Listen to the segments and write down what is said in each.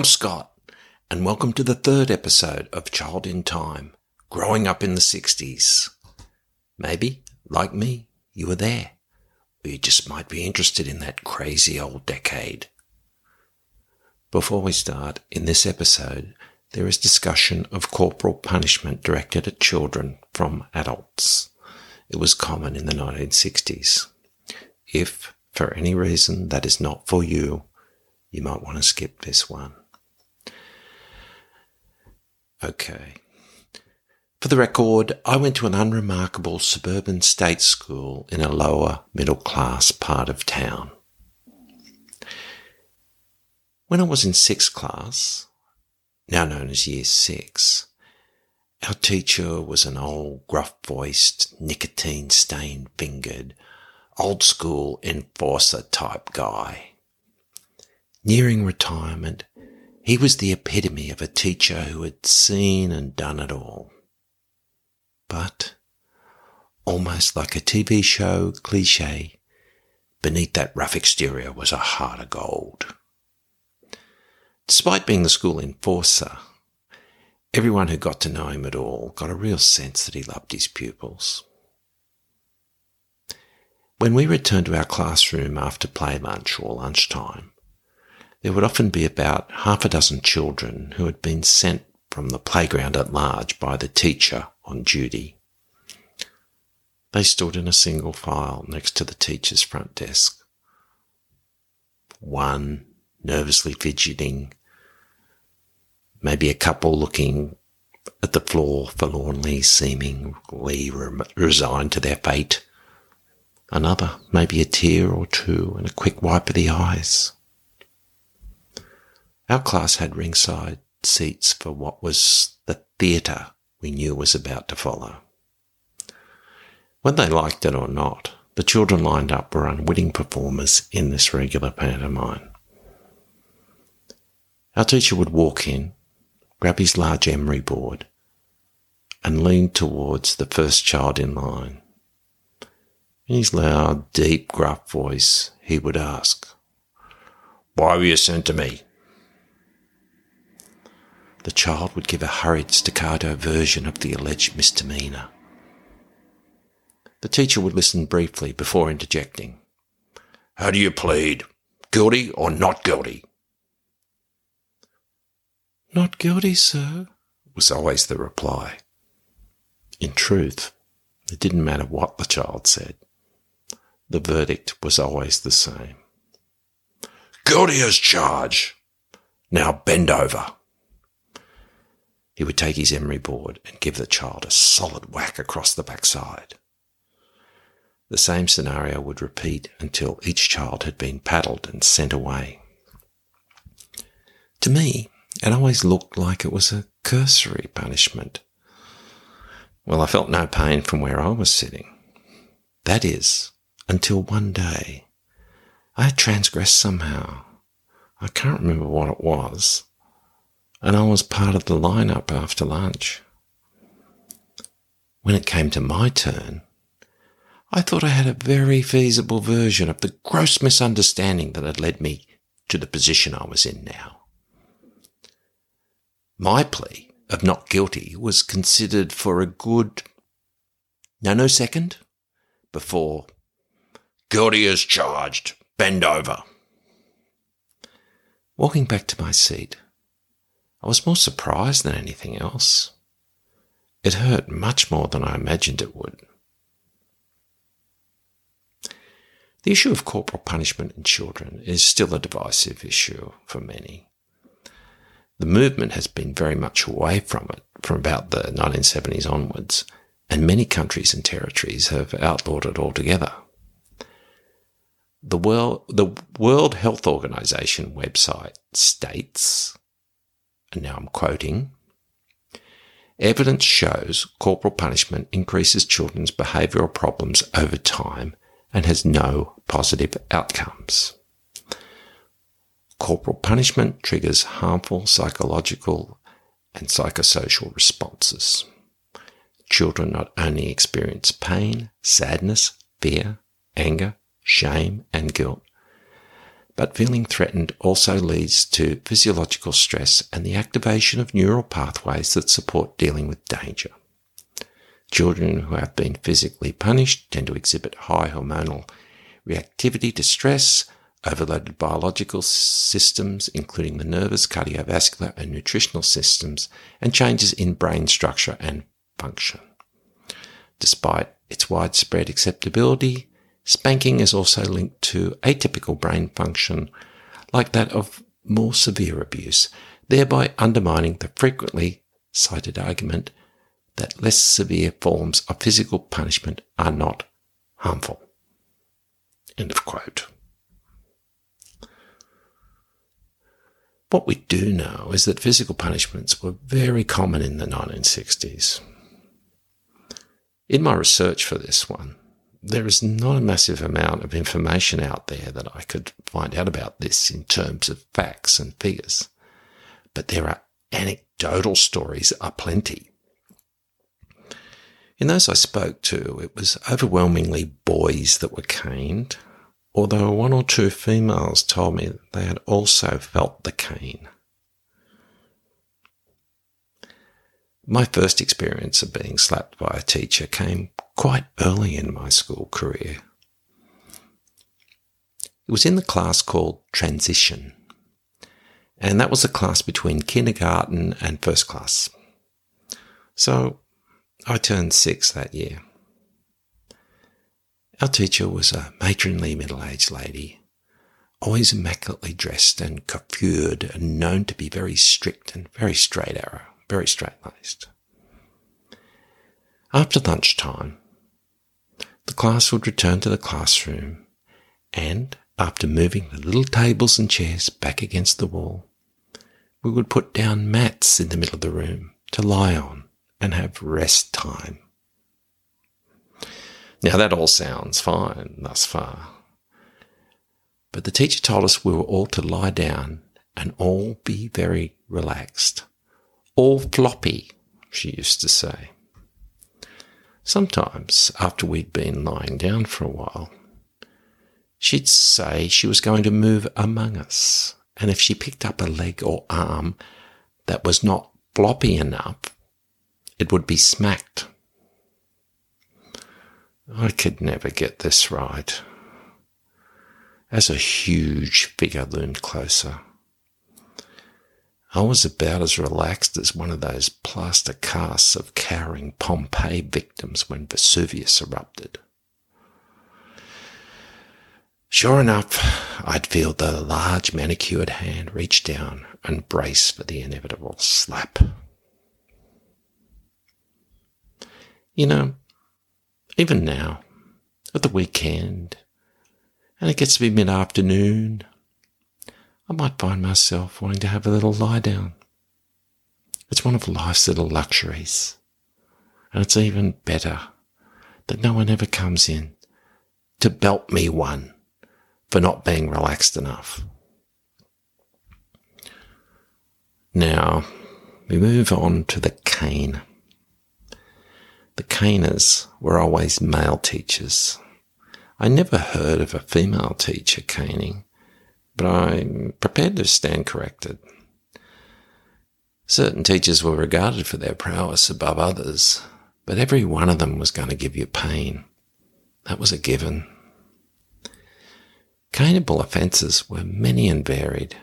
I'm Scott, and welcome to the third episode of Child in Time, growing up in the 60s. Maybe, like me, you were there, or you just might be interested in that crazy old decade. Before we start, in this episode, there is discussion of corporal punishment directed at children from adults. It was common in the 1960s. If, for any reason that is not for you, you might want to skip this one. Okay. For the record, I went to an unremarkable suburban state school in a lower middle class part of town. When I was in sixth class, now known as year six, our teacher was an old, gruff voiced, nicotine stained fingered, old school enforcer type guy. Nearing retirement, he was the epitome of a teacher who had seen and done it all. But, almost like a TV show cliche, beneath that rough exterior was a heart of gold. Despite being the school enforcer, everyone who got to know him at all got a real sense that he loved his pupils. When we returned to our classroom after play lunch or lunchtime, there would often be about half a dozen children who had been sent from the playground at large by the teacher on duty. They stood in a single file next to the teacher's front desk. One nervously fidgeting, maybe a couple looking at the floor forlornly, seemingly resigned to their fate. Another, maybe a tear or two and a quick wipe of the eyes. Our class had ringside seats for what was the theatre we knew was about to follow. Whether they liked it or not, the children lined up were unwitting performers in this regular pantomime. Our teacher would walk in, grab his large emery board, and lean towards the first child in line. In his loud, deep, gruff voice, he would ask, Why were you sent to me? The child would give a hurried staccato version of the alleged misdemeanour. The teacher would listen briefly before interjecting. How do you plead? Guilty or not guilty? Not guilty, sir, was always the reply. In truth, it didn't matter what the child said. The verdict was always the same. Guilty as charged. Now bend over. He would take his emery board and give the child a solid whack across the backside. The same scenario would repeat until each child had been paddled and sent away. To me, it always looked like it was a cursory punishment. Well, I felt no pain from where I was sitting. That is, until one day I had transgressed somehow. I can't remember what it was, and I was part of the lineup after lunch. When it came to my turn, I thought I had a very feasible version of the gross misunderstanding that had led me to the position I was in now. My plea of not guilty was considered for a good nanosecond before guilty as charged, bend over. Walking back to my seat, I was more surprised than anything else. It hurt much more than I imagined it would. The issue of corporal punishment in children is still a divisive issue for many the movement has been very much away from it from about the 1970s onwards, and many countries and territories have outlawed it altogether. The World, the World Health Organization website states, and now I'm quoting, evidence shows corporal punishment increases children's behavioural problems over time and has no positive outcomes. Corporal punishment triggers harmful psychological and psychosocial responses. Children not only experience pain, sadness, fear, anger, shame, and guilt, but feeling threatened also leads to physiological stress and the activation of neural pathways that support dealing with danger. Children who have been physically punished tend to exhibit high hormonal reactivity to stress, overloaded biological systems, including the nervous, cardiovascular, and nutritional systems, and changes in brain structure and function. Despite its widespread acceptability, spanking is also linked to atypical brain function, like that of more severe abuse, thereby undermining the frequently cited argument that less severe forms of physical punishment are not harmful. End of quote. What we do know is that physical punishments were very common in the 1960s. In my research for this one, there is not a massive amount of information out there that I could find out about this in terms of facts and figures, but there are anecdotal stories aplenty. In those I spoke to, it was overwhelmingly boys that were caned, although one or two females told me they had also felt the cane. My first experience of being slapped by a teacher came quite early in my school career. It was in the class called Transition, and that was a class between kindergarten and first class. So I turned six that year. Our teacher was a matronly middle aged lady, always immaculately dressed and coiffured and known to be very strict and very straight arrow, very straight laced. After lunchtime, class would return to the classroom and, after moving the little tables and chairs back against the wall, we would put down mats in the middle of the room to lie on and have rest time. Now that all sounds fine thus far. But the teacher told us we were all to lie down and all be very relaxed. All floppy, she used to say. Sometimes, after we'd been lying down for a while, she'd say she was going to move among us, and if she picked up a leg or arm that was not floppy enough, it would be smacked. I could never get this right. As a huge figure loomed closer, I was about as relaxed as one of those plaster casts of cowering Pompeii victims when Vesuvius erupted. Sure enough, I'd feel the large manicured hand reach down and brace for the inevitable slap. You know, even now, at the weekend, and it gets to be mid afternoon, I might find myself wanting to have a little lie down. It's one of life's little luxuries. And it's even better that no one ever comes in to belt me one for not being relaxed enough. Now, we move on to the cane. The caners were always male teachers. I never heard of a female teacher caning, but I'm prepared to stand corrected. Certain teachers were regarded for their prowess above others, but every one of them was going to give you pain. That was a given. Caneable offences were many and varied.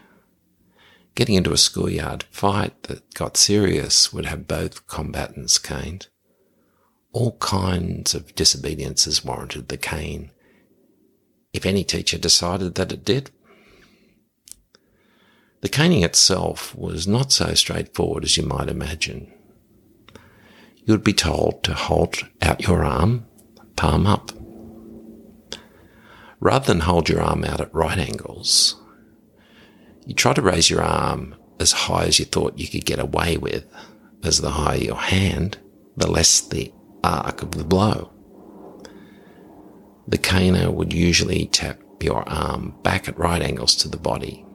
Getting into a schoolyard fight that got serious would have both combatants caned all kinds of disobediences warranted the cane, if any teacher decided that it did. The caning itself was not so straightforward as you might imagine. You would be told to hold out your arm, palm up. Rather than hold your arm out at right angles, you try to raise your arm as high as you thought you could get away with. As the higher your hand, the less the arc of the blow. The caner would usually tap your arm back at right angles to the body.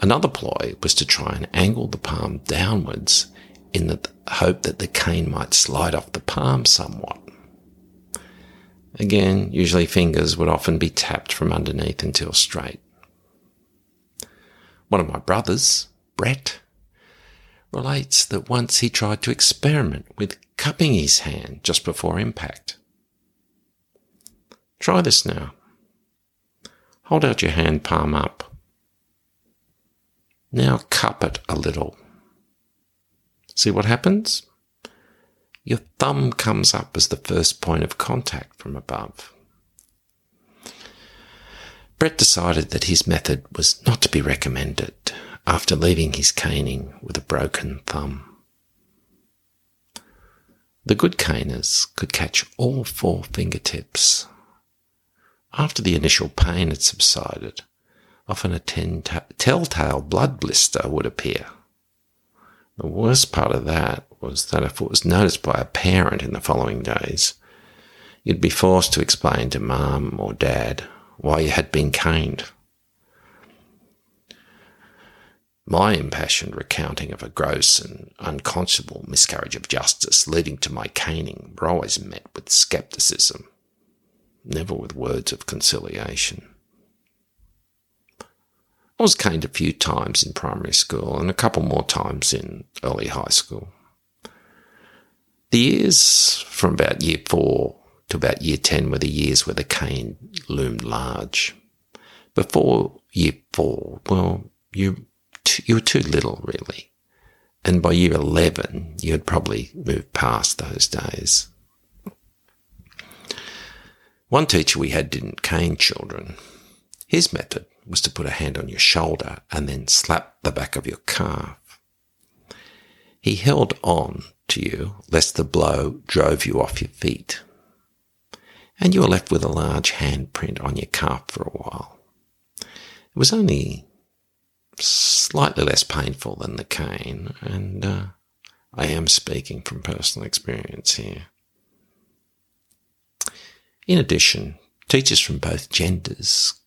Another ploy was to try and angle the palm downwards in the hope that the cane might slide off the palm somewhat. Again, usually fingers would often be tapped from underneath until straight. One of my brothers, Brett, relates that once he tried to experiment with cupping his hand just before impact. Try this now. Hold out your hand palm up. Now cup it a little. See what happens? Your thumb comes up as the first point of contact from above. Brett decided that his method was not to be recommended after leaving his caning with a broken thumb. The good caners could catch all four fingertips. After the initial pain had subsided, often a telltale blood blister would appear. The worst part of that was that if it was noticed by a parent in the following days, you'd be forced to explain to mum or dad why you had been caned. My impassioned recounting of a gross and unconscionable miscarriage of justice leading to my caning were always met with scepticism, never with words of conciliation. I was caned a few times in primary school and a couple more times in early high school. The years from about year four to about year 10 were the years where the cane loomed large. Before year four, well, you, you were too little, really. And by year 11, you had probably moved past those days. One teacher we had didn't cane children. His method was to put a hand on your shoulder and then slap the back of your calf. He held on to you lest the blow drove you off your feet. And you were left with a large handprint on your calf for a while. It was only slightly less painful than the cane, and uh, I am speaking from personal experience here. In addition, teachers from both genders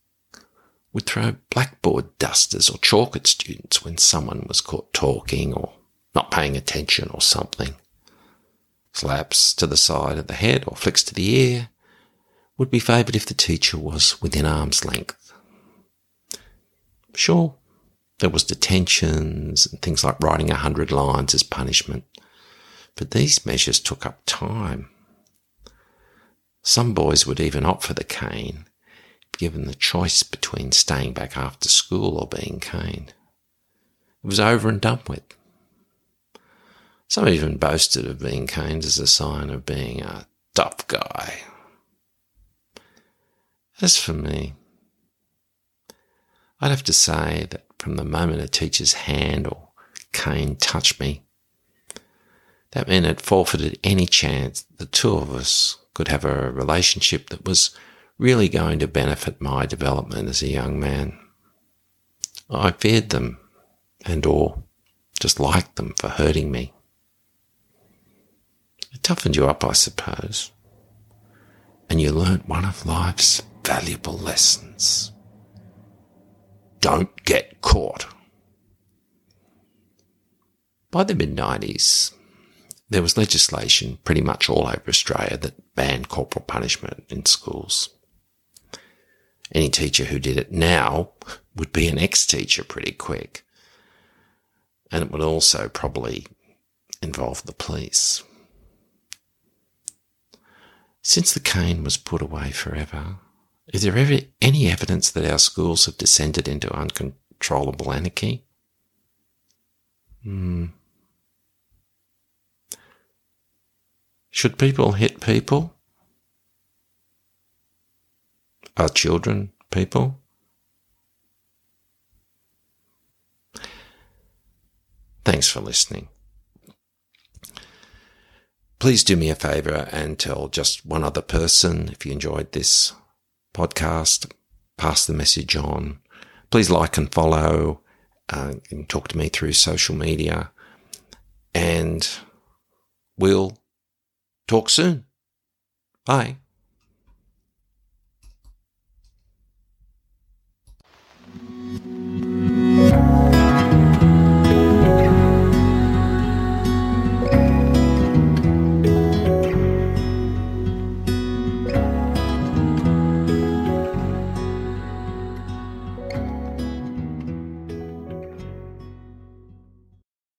would throw blackboard dusters or chalk at students when someone was caught talking or not paying attention or something. Slaps to the side of the head or flicks to the ear would be favoured if the teacher was within arm's length. Sure, there was detentions and things like writing a hundred lines as punishment, but these measures took up time. Some boys would even opt for the cane given the choice between staying back after school or being caned. It was over and done with. Some even boasted of being caned as a sign of being a tough guy. As for me, I'd have to say that from the moment a teacher's hand or cane touched me, that meant it forfeited any chance the two of us could have a relationship that was really going to benefit my development as a young man. I feared them and or just liked them for hurting me. It toughened you up, I suppose, and you learnt one of life's valuable lessons. Don't get caught. By the mid 90s, there was legislation pretty much all over Australia that banned corporal punishment in schools. Any teacher who did it now would be an ex teacher pretty quick. And it would also probably involve the police. Since the cane was put away forever, is there ever any evidence that our schools have descended into uncontrollable anarchy? Hmm. Should people hit people? Are children people? Thanks for listening. Please do me a favor and tell just one other person if you enjoyed this podcast, pass the message on. Please like and follow uh, and talk to me through social media. And we'll talk soon. Bye.